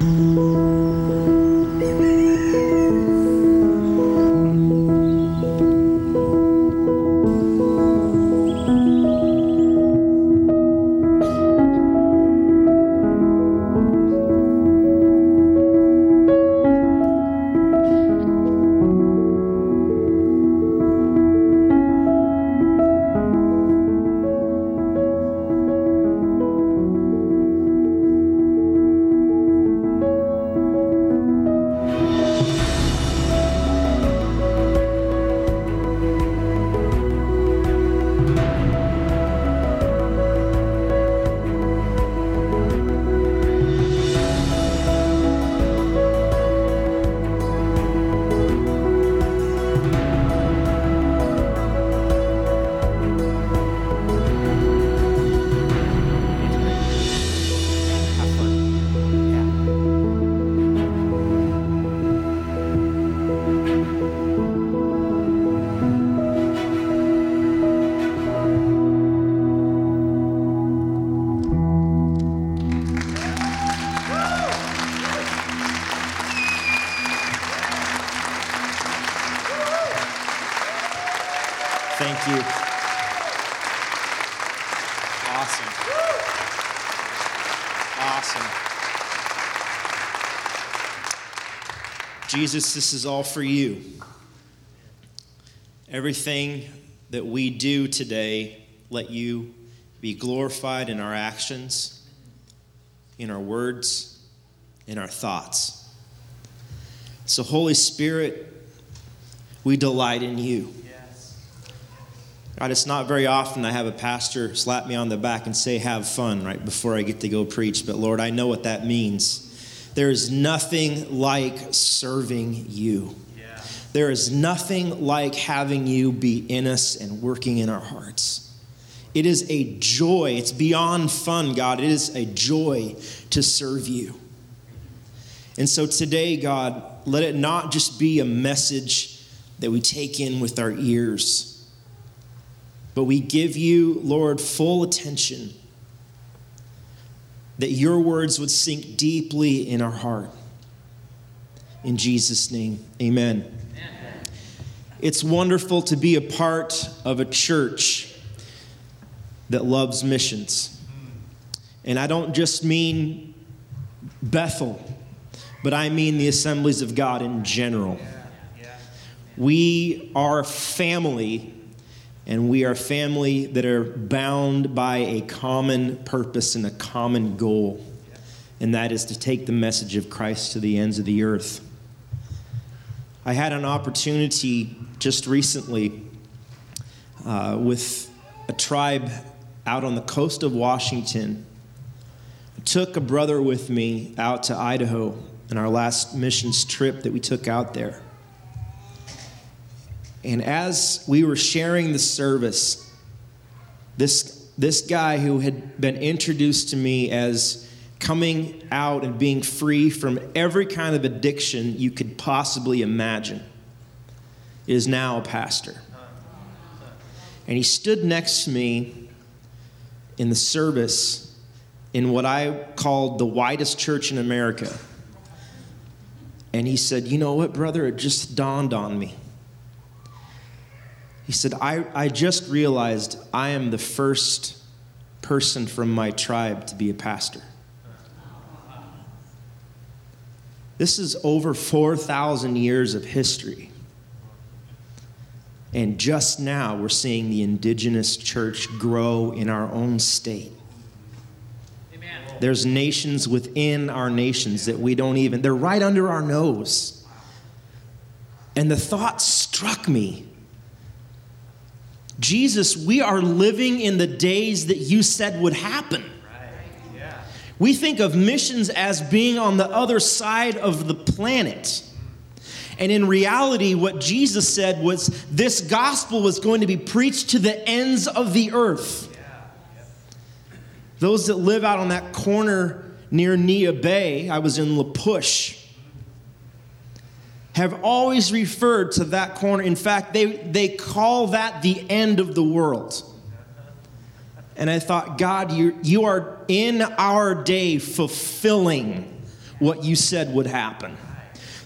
Have Jesus, this is all for you. Everything that we do today, let you be glorified in our actions, in our words, in our thoughts. So, Holy Spirit, we delight in you. God, it's not very often I have a pastor slap me on the back and say, have fun right before I get to go preach. But Lord, I know what that means. There is nothing like serving you. There is nothing like having you be in us and working in our hearts. It is a joy. It's beyond fun, God. It is a joy to serve you. And so today, God, let it not just be a message that we take in with our ears but we give you, Lord, full attention that your words would sink deeply in our heart. In Jesus' name, amen. It's wonderful to be a part of a church that loves missions. And I don't just mean Bethel, but I mean the assemblies of God in general. We are a family and we are family that are bound by a common purpose and a common goal, and that is to take the message of Christ to the ends of the earth. I had an opportunity just recently uh, with a tribe out on the coast of Washington. I took a brother with me out to Idaho in our last missions trip that we took out there. And as we were sharing the service, this, this guy who had been introduced to me as coming out and being free from every kind of addiction you could possibly imagine is now a pastor. And he stood next to me in the service in what I called the widest church in America. And he said, You know what, brother? It just dawned on me. He said, I, I just realized I am the first person from my tribe to be a pastor. This is over 4,000 years of history. And just now we're seeing the indigenous church grow in our own state. There's nations within our nations that we don't even, they're right under our nose. And the thought struck me Jesus, we are living in the days that you said would happen. We think of missions as being on the other side of the planet. And in reality, what Jesus said was this gospel was going to be preached to the ends of the earth. Those that live out on that corner near Neah Bay, I was in La Push, have always referred to that corner. In fact, they, they call that the end of the world. And I thought, God, you, you are in our day fulfilling what you said would happen.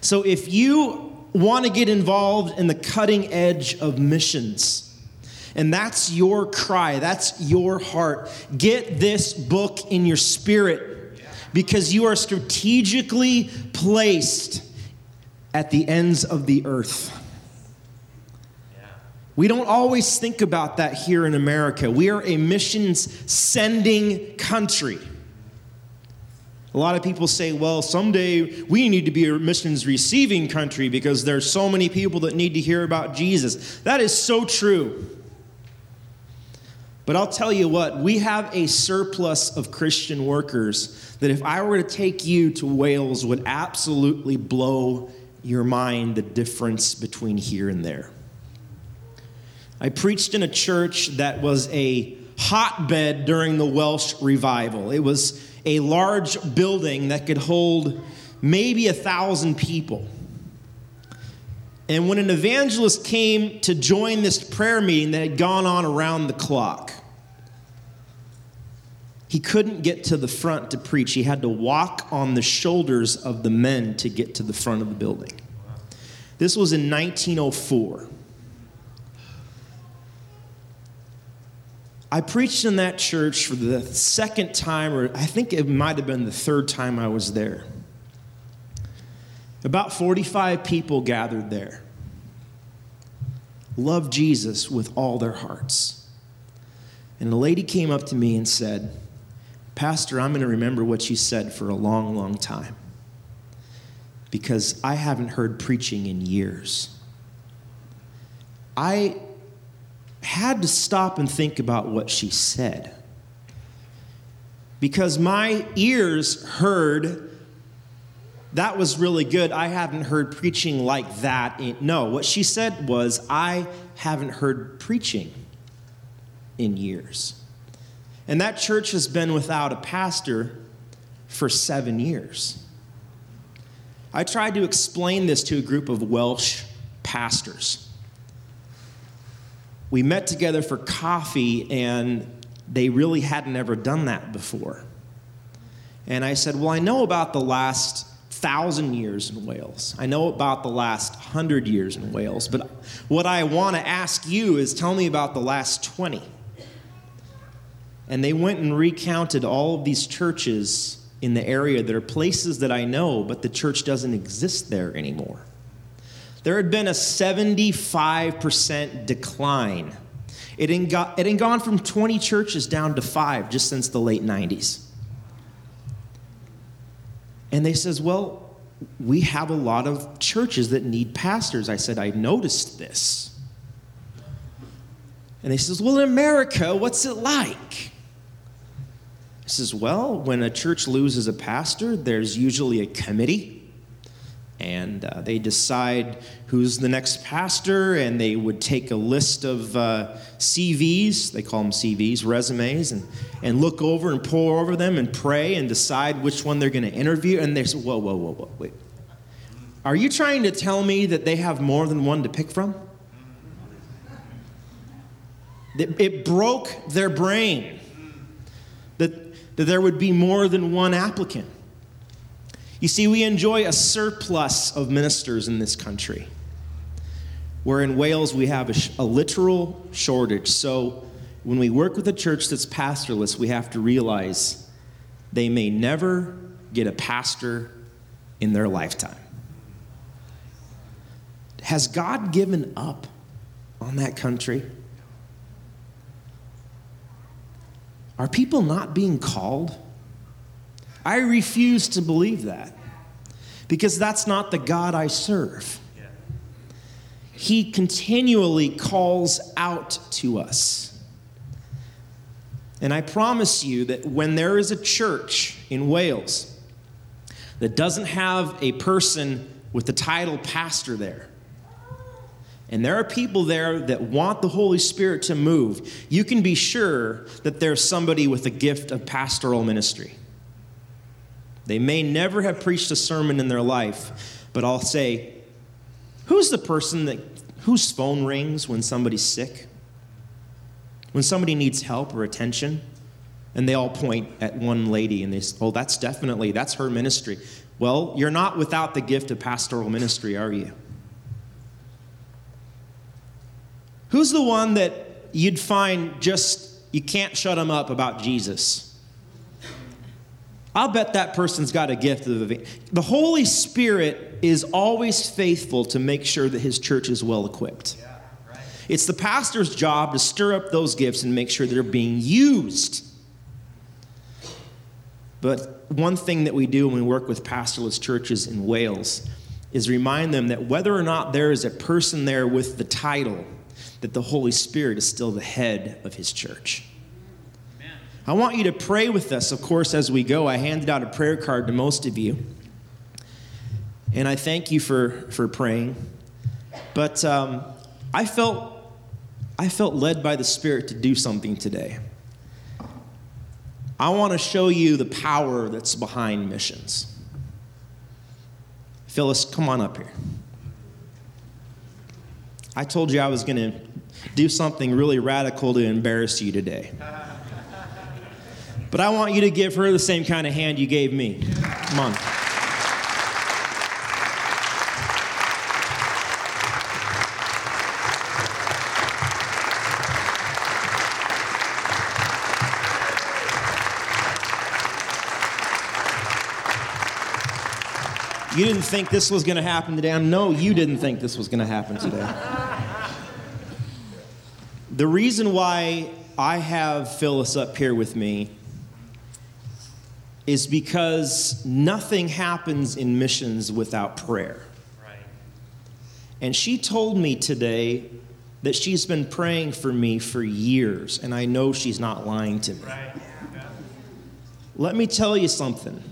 So if you want to get involved in the cutting edge of missions, and that's your cry, that's your heart, get this book in your spirit because you are strategically placed at the ends of the earth. We don't always think about that here in America. We are a missions sending country. A lot of people say, well, someday we need to be a missions receiving country because there's so many people that need to hear about Jesus. That is so true. But I'll tell you what, we have a surplus of Christian workers that if I were to take you to Wales would absolutely blow your mind the difference between here and there. I preached in a church that was a hotbed during the Welsh revival. It was a large building that could hold maybe a thousand people. And when an evangelist came to join this prayer meeting that had gone on around the clock, he couldn't get to the front to preach. He had to walk on the shoulders of the men to get to the front of the building. This was in 1904. I preached in that church for the second time, or I think it might have been the third time I was there. About 45 people gathered there, loved Jesus with all their hearts. And a lady came up to me and said, Pastor, I'm going to remember what you said for a long, long time because I haven't heard preaching in years. I had to stop and think about what she said. Because my ears heard that was really good. I haven't heard preaching like that. No, what she said was, I haven't heard preaching in years. And that church has been without a pastor for seven years. I tried to explain this to a group of Welsh pastors we met together for coffee, and they really hadn't ever done that before. And I said, Well, I know about the last thousand years in Wales. I know about the last hundred years in Wales, but what I want to ask you is tell me about the last 20. And they went and recounted all of these churches in the area that are places that I know, but the church doesn't exist there anymore there had been a 75% decline. It had, gone from 20 churches down to five just since the late 90s. And they says, well, we have a lot of churches that need pastors. I said, I noticed this. And they says, well, in America, what's it like? I says, well, when a church loses a pastor, there's usually a committee and uh, they decide who's the next pastor and they would take a list of uh, cvs they call them cvs resumes and, and look over and pour over them and pray and decide which one they're going to interview and they say whoa whoa whoa whoa wait. Are you trying to tell me that they have more than one to pick from? It, it broke their brain that, there would be more than one applicant you see, we enjoy a surplus of ministers in this country, where in Wales we have a, sh- a literal shortage. So when we work with a church that's pastorless, we have to realize they may never get a pastor in their lifetime. Has God given up on that country? Are people not being called? I refuse to believe that because that's not the God I serve. He continually calls out to us. And I promise you that when there is a church in Wales that doesn't have a person with the title pastor there, and there are people there that want the Holy Spirit to move, you can be sure that there's somebody with a gift of pastoral ministry. They may never have preached a sermon in their life, but I'll say, who's the person that whose phone rings when somebody's sick? When somebody needs help or attention? And they all point at one lady and they say, Oh, that's definitely, that's her ministry. Well, you're not without the gift of pastoral ministry, are you? Who's the one that you'd find just, you can't shut them up about Jesus? I'll bet that person's got a gift of the the Holy Spirit is always faithful to make sure that his church is well equipped. Yeah, right. It's the pastor's job to stir up those gifts and make sure they're being used. But one thing that we do when we work with pastorless churches in Wales is remind them that whether or not there is a person there with the title, that the Holy Spirit is still the head of his church. I want you to pray with us, of course, as we go. I handed out a prayer card to most of you. And I thank you for, for praying. But um, I, felt, I felt led by the Spirit to do something today. I want to show you the power that's behind missions. Phyllis, come on up here. I told you I was going to do something really radical to embarrass you today. But I want you to give her the same kind of hand you gave me. Come on. You didn't think this was going to happen today. I know you didn't think this was going to happen today. The reason why I have Phyllis up here with me is because nothing happens in missions without prayer. Right. And she told me today that she's been praying for me for years, and I know she's not lying to me. Right. Yeah. Let me tell you something.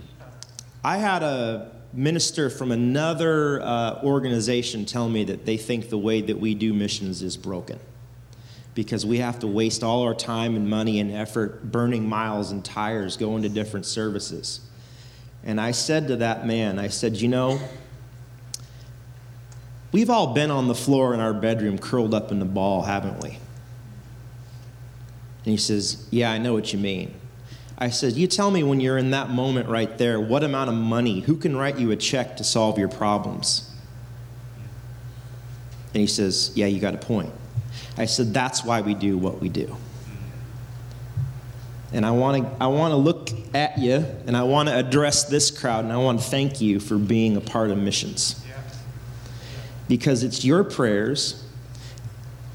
I had a minister from another uh, organization tell me that they think the way that we do missions is broken because we have to waste all our time and money and effort burning miles and tires going to different services. And I said to that man, I said, You know, we've all been on the floor in our bedroom curled up in the ball, haven't we? And he says, Yeah, I know what you mean. I said, You tell me when you're in that moment right there, what amount of money, who can write you a check to solve your problems? And he says, Yeah, you got a point. I said, that's why we do what we do. And I want to I want to look at you and I want to address this crowd and I want to thank you for being a part of missions. Because it's your prayers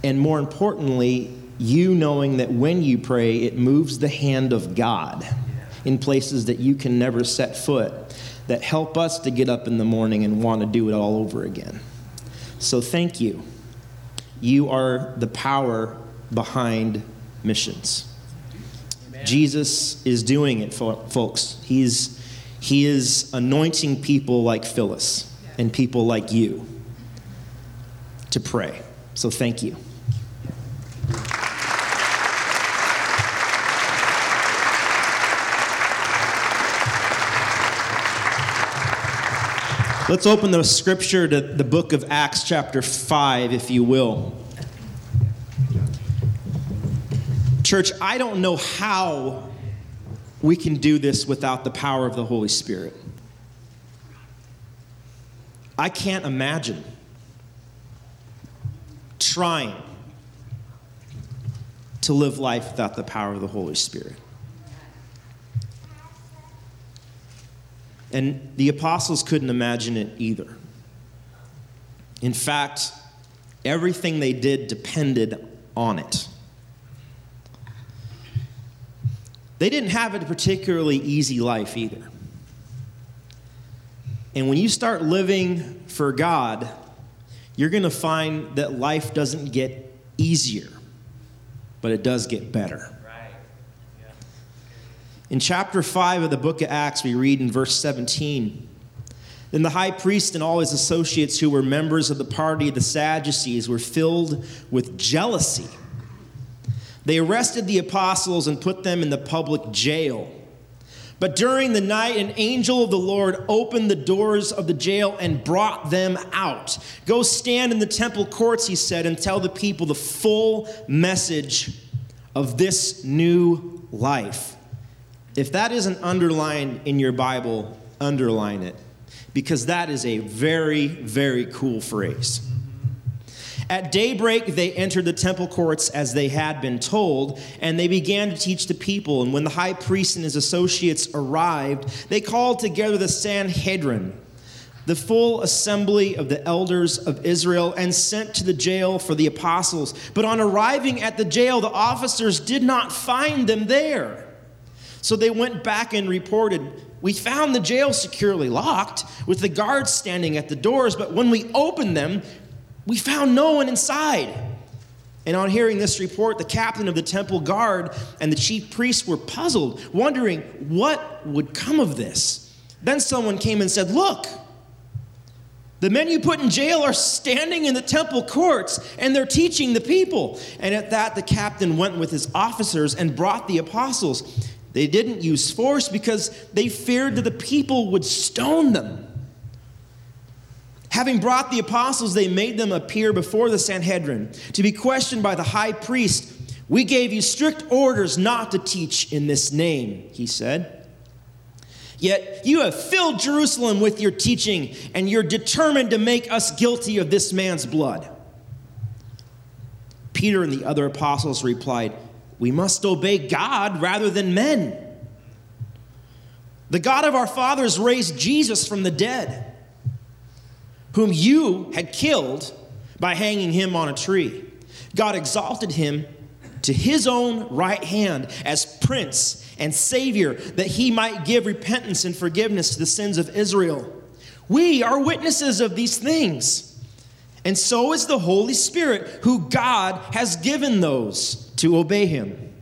and more importantly, you knowing that when you pray, it moves the hand of God in places that you can never set foot that help us to get up in the morning and want to do it all over again. So thank you. You are the power behind missions. Amen. Jesus is doing it, folks. He's, he is anointing people like Phyllis and people like you to pray. So thank you. Let's open the scripture to the book of Acts, chapter 5, if you will. Church, I don't know how we can do this without the power of the Holy Spirit. I can't imagine trying to live life without the power of the Holy Spirit. And the apostles couldn't imagine it either. In fact, everything they did depended on it. They didn't have a particularly easy life either. And when you start living for God, you're going to find that life doesn't get easier, but it does get better. In chapter 5 of the book of Acts, we read in verse 17 Then the high priest and all his associates who were members of the party of the Sadducees were filled with jealousy. They arrested the apostles and put them in the public jail. But during the night, an angel of the Lord opened the doors of the jail and brought them out. Go stand in the temple courts, he said, and tell the people the full message of this new life. If that isn't underlined in your Bible, underline it because that is a very, very cool phrase. At daybreak, they entered the temple courts as they had been told, and they began to teach the people. And when the high priest and his associates arrived, they called together the Sanhedrin, the full assembly of the elders of Israel, and sent to the jail for the apostles. But on arriving at the jail, the officers did not find them there. So they went back and reported, We found the jail securely locked, with the guards standing at the doors, but when we opened them, we found no one inside. And on hearing this report, the captain of the temple guard and the chief priests were puzzled, wondering what would come of this. Then someone came and said, Look, the men you put in jail are standing in the temple courts and they're teaching the people. And at that, the captain went with his officers and brought the apostles. They didn't use force because they feared that the people would stone them. Having brought the apostles, they made them appear before the Sanhedrin to be questioned by the high priest. We gave you strict orders not to teach in this name, he said. Yet you have filled Jerusalem with your teaching, and you're determined to make us guilty of this man's blood. Peter and the other apostles replied, We must obey God rather than men. The God of our fathers raised Jesus from the dead whom you had killed by hanging him on a tree. God exalted him to his own right hand as prince and savior, that he might give repentance and forgiveness to the sins of Israel. We are witnesses of these things. And so is the Holy Spirit, who God has given those to obey him.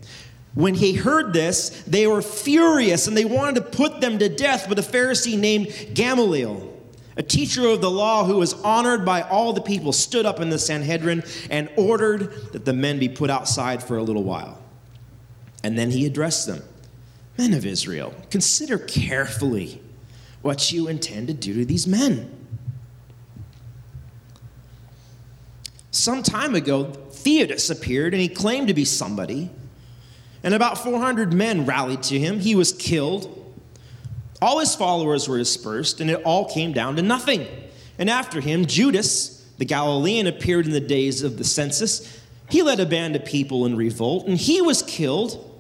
When he heard this, they were furious and they wanted to put them to death, but a Pharisee named Gamaliel a teacher of the law who was honored by all the people stood up in the Sanhedrin and ordered that the men be put outside for a little while. And then he addressed them Men of Israel, consider carefully what you intend to do to these men. Some time ago, Theudas appeared and he claimed to be somebody. And about 400 men rallied to him. He was killed all his followers were dispersed, and it all came down to nothing. And after him, Judas, the Galilean, appeared in the days of the census. He led a band of people in revolt, and he was killed,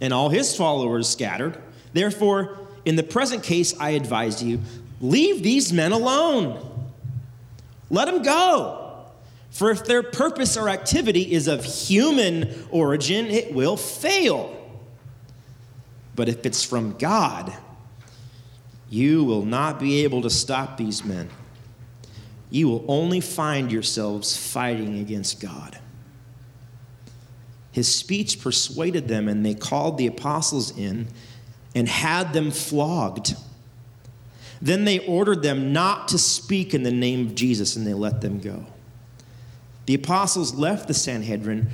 and all his followers scattered. Therefore, in the present case, I advise you leave these men alone. Let them go. For if their purpose or activity is of human origin, it will fail. But if it's from God, you will not be able to stop these men. You will only find yourselves fighting against God. His speech persuaded them, and they called the apostles in and had them flogged. Then they ordered them not to speak in the name of Jesus, and they let them go. The apostles left the Sanhedrin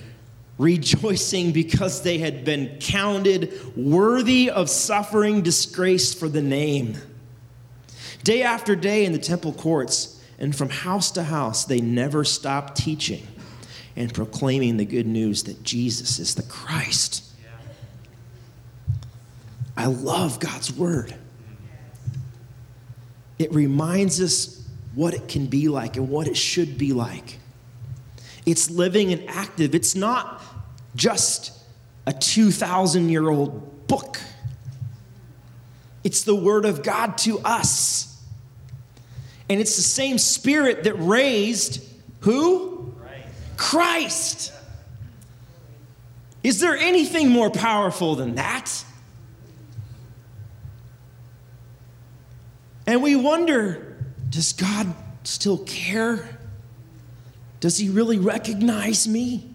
rejoicing because they had been counted worthy of suffering disgrace for the name. Day after day in the temple courts and from house to house, they never stopped teaching and proclaiming the good news that Jesus is the Christ. I love God's word. It reminds us what it can be like and what it should be like. It's living and active. It's not just a 2,000 year old book, it's the Word of God to us. And it's the same Spirit that raised who? Christ. Christ. Is there anything more powerful than that? And we wonder does God still care? Does he really recognize me?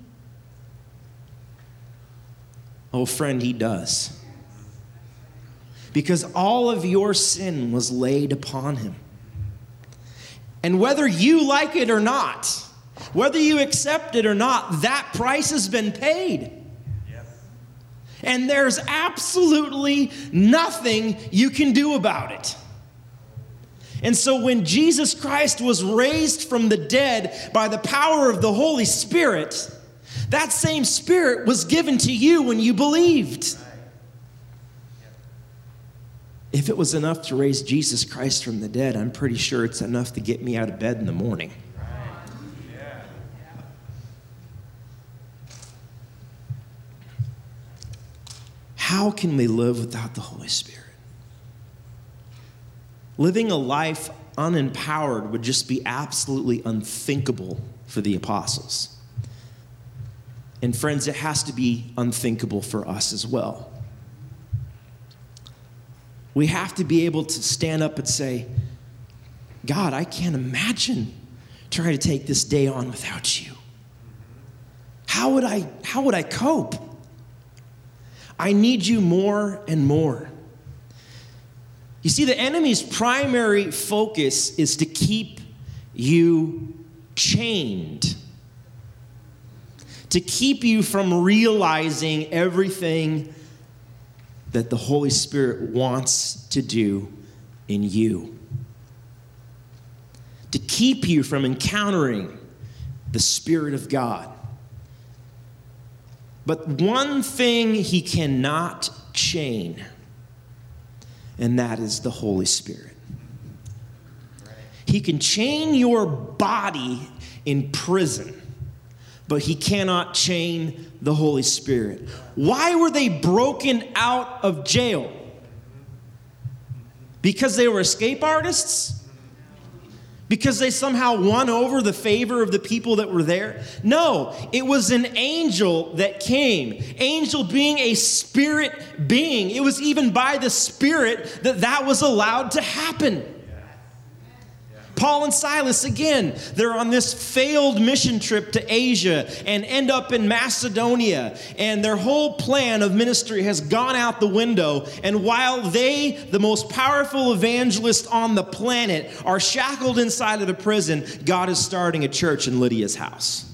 Oh, friend, he does. Because all of your sin was laid upon him. And whether you like it or not, whether you accept it or not, that price has been paid. And there's absolutely nothing you can do about it. And so when Jesus Christ was raised from the dead by the power of the Holy Spirit, that same Spirit was given to you when you believed. if it was enough to raise Jesus Christ from the dead, I'm pretty sure it's enough to get me out of bed in the morning. How can we live without the Holy Spirit? Living a life unempowered would just be absolutely unthinkable for the apostles. And friends, it has to be unthinkable for us as well. We have to be able to stand up and say, God, I can't imagine trying to take this day on without you. How would I, how would I cope? I need you more and more. You see, the enemy's primary focus is to keep you chained, to keep you from realizing everything that the Holy Spirit wants to do in you, to keep you from encountering the Spirit of God. But one thing he cannot chain, and that is the Holy Spirit. He can chain your body in prison, but he cannot chain the Holy Spirit. Why were they broken out of jail? Because they were escape artists? Because they somehow won over the favor of the people that were there. No, it was an angel that came. Angel being a spirit being. It was even by the spirit that that was allowed to happen. Paul and Silas, again, they're on this failed mission trip to Asia and end up in Macedonia. And their whole plan of ministry has gone out the window. And while they, the most powerful evangelist on the planet, are shackled inside of a prison, God is starting a church in Lydia's house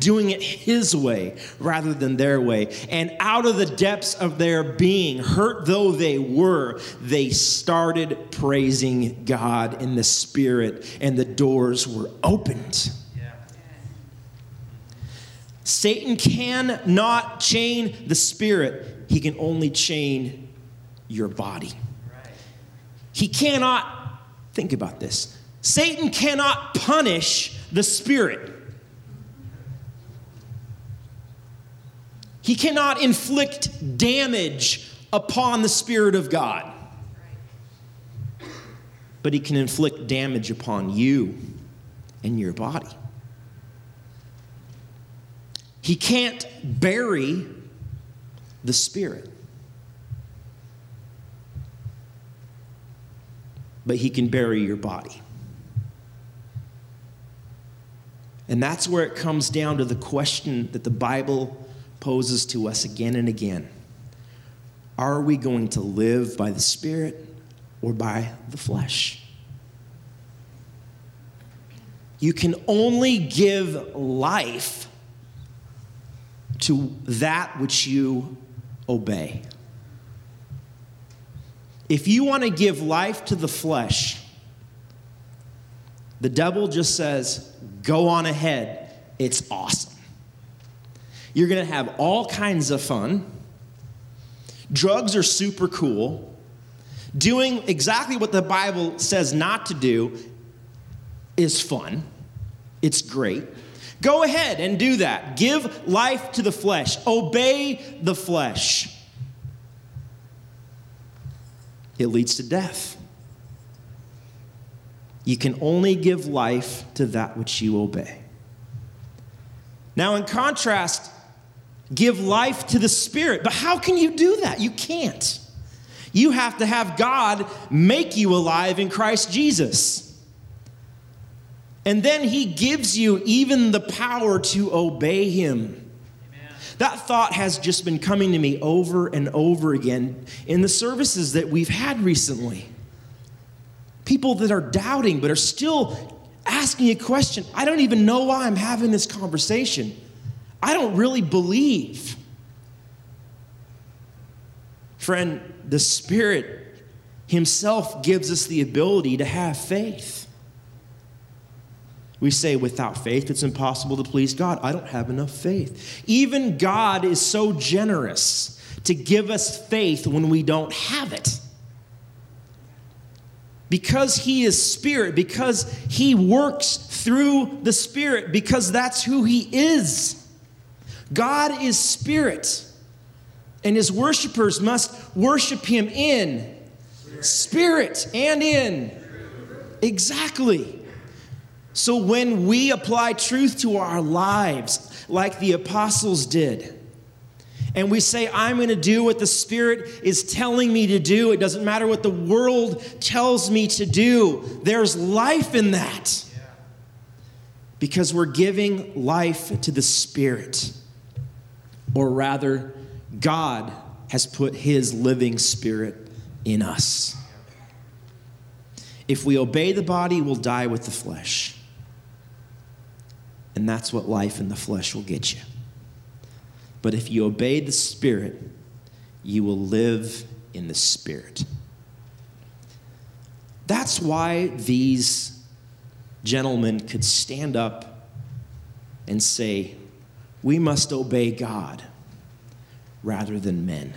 doing it His way rather than their way. And out of the depths of their being, hurt though they were, they started praising God in the Spirit, and the doors were opened. Satan cannot chain the spirit, he can only chain your body. He cannot, think about this Satan cannot punish the spirit. He cannot inflict damage upon the Spirit of God. But he can inflict damage upon you and your body. He can't bury the Spirit. But he can bury your body. And that's where it comes down to the question that the Bible poses to us again and again Are we going to live by the Spirit or by the flesh? You can only give life to that which you obey. If you want to give life to the flesh, the devil just says, Go on ahead. It's awesome. You're going to have all kinds of fun. Drugs are super cool. Doing exactly what the Bible says not to do is fun. It's great. Go ahead and do that. Give life to the flesh, obey the flesh. It leads to death. You can only give life to that which you obey. Now, in contrast, give life to the Spirit. But how can you do that? You can't. You have to have God make you alive in Christ Jesus. And then He gives you even the power to obey Him. That thought has just been coming to me over and over again in the services that we've had recently. People that are doubting but are still asking a question. I don't even know why I'm having this conversation. I don't really believe. Friend, the Spirit Himself gives us the ability to have faith. We say, without faith, it's impossible to please God. I don't have enough faith. Even God is so generous to give us faith when we don't have it. because he is spirit, because he works through the spirit, because that's who he is. God is spirit, and his worshipers must worship him in spirit and in. Exactly. So when we apply truth to our lives, like the apostles did, and we say, I'm going to do what the Spirit is telling me to do. It doesn't matter what the world tells me to do. There's life in that. Because we're giving life to the Spirit. Or rather, God has put His living Spirit in us. If we obey the body, we'll die with the flesh. And that's what life in the flesh will get you. But if you obey the Spirit, you will live in the Spirit. That's why these gentlemen could stand up and say, We must obey God rather than men.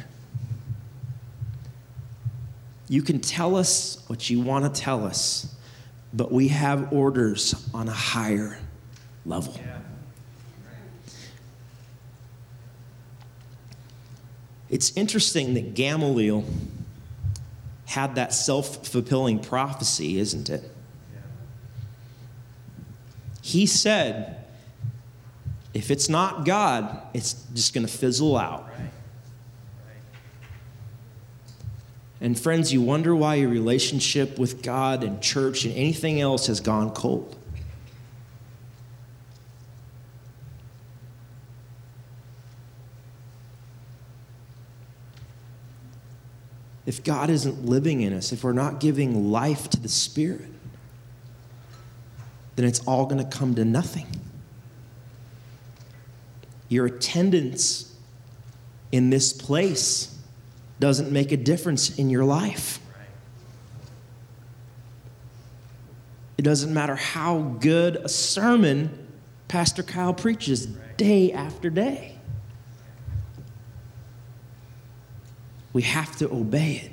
You can tell us what you want to tell us, but we have orders on a higher level. Yeah. It's interesting that Gamaliel had that self fulfilling prophecy, isn't it? He said, if it's not God, it's just going to fizzle out. And friends, you wonder why your relationship with God and church and anything else has gone cold. if God isn't living in us, if we're not giving life to the Spirit, then it's all going to come to nothing. Your attendance in this place doesn't make a difference in your life. It doesn't matter how good a sermon Pastor Kyle preaches day after day. We have to obey it.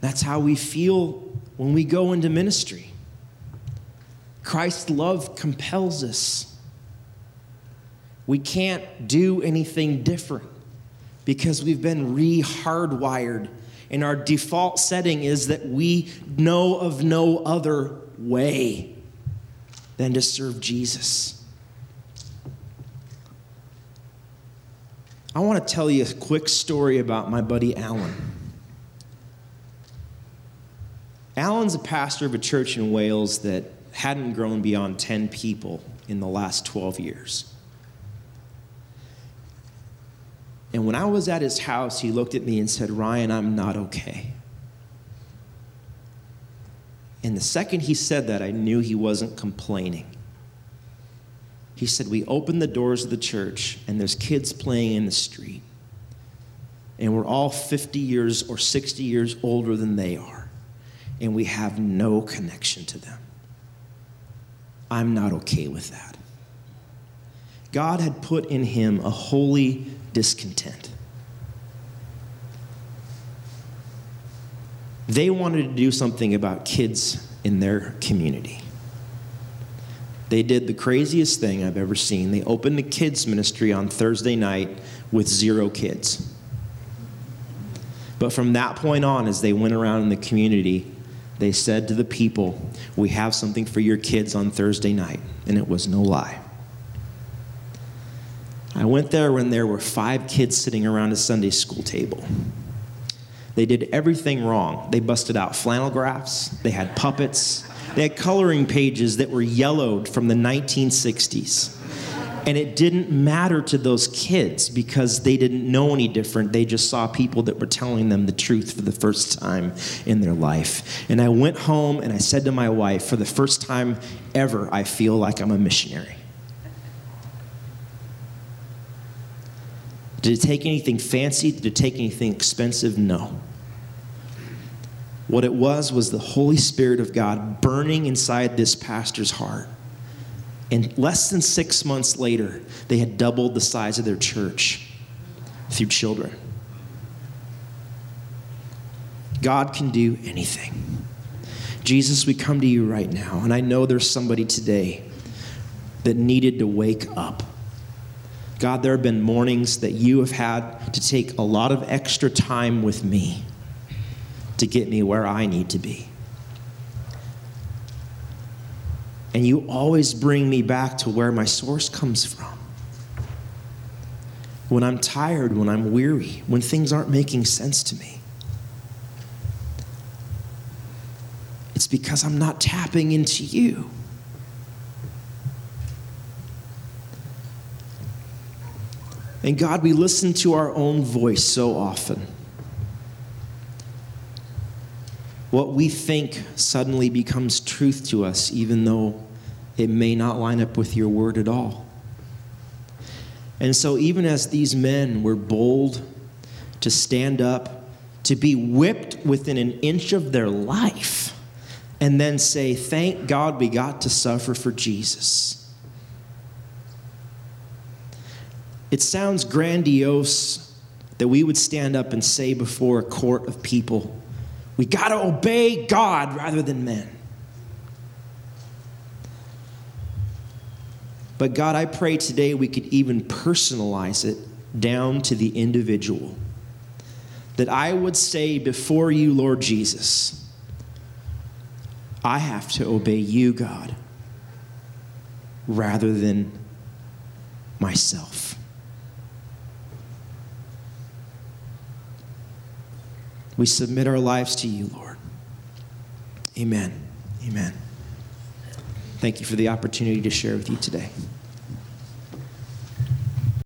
That's how we feel when we go into ministry. Christ's love compels us. We can't do anything different because we've been re hardwired. And our default setting is that we know of no other way than to serve Jesus. I want to tell you a quick story about my buddy Alan. Alan's a pastor of a church in Wales that hadn't grown beyond 10 people in the last 12 years. And when I was at his house, he looked at me and said, Ryan, I'm not okay. And the second he said that, I knew he wasn't complaining. He said, We open the doors of the church, and there's kids playing in the street. And we're all 50 years or 60 years older than they are. And we have no connection to them. I'm not okay with that. God had put in him a holy discontent. They wanted to do something about kids in their community. They did the craziest thing I've ever seen. They opened the kids' ministry on Thursday night with zero kids. But from that point on, as they went around in the community, they said to the people, We have something for your kids on Thursday night. And it was no lie. I went there when there were five kids sitting around a Sunday school table. They did everything wrong. They busted out flannel graphs, they had puppets, they had coloring pages that were yellowed from the 1960s. And it didn't matter to those kids because they didn't know any different. They just saw people that were telling them the truth for the first time in their life. And I went home and I said to my wife, for the first time ever, I feel like I'm a missionary. Did it take anything fancy? Did it take anything expensive? No. What it was was the Holy Spirit of God burning inside this pastor's heart. And less than six months later, they had doubled the size of their church through children. God can do anything. Jesus, we come to you right now, and I know there's somebody today that needed to wake up. God, there have been mornings that you have had to take a lot of extra time with me to get me where I need to be. And you always bring me back to where my source comes from. When I'm tired, when I'm weary, when things aren't making sense to me. It's because I'm not tapping into you. And God, we listen to our own voice so often. What we think suddenly becomes truth to us, even though it may not line up with your word at all. And so, even as these men were bold to stand up, to be whipped within an inch of their life, and then say, Thank God we got to suffer for Jesus. It sounds grandiose that we would stand up and say before a court of people, We got to obey God rather than men. But God, I pray today we could even personalize it down to the individual. That I would say before you, Lord Jesus, I have to obey you, God, rather than myself. We submit our lives to you, Lord. Amen. Amen. Thank you for the opportunity to share with you today.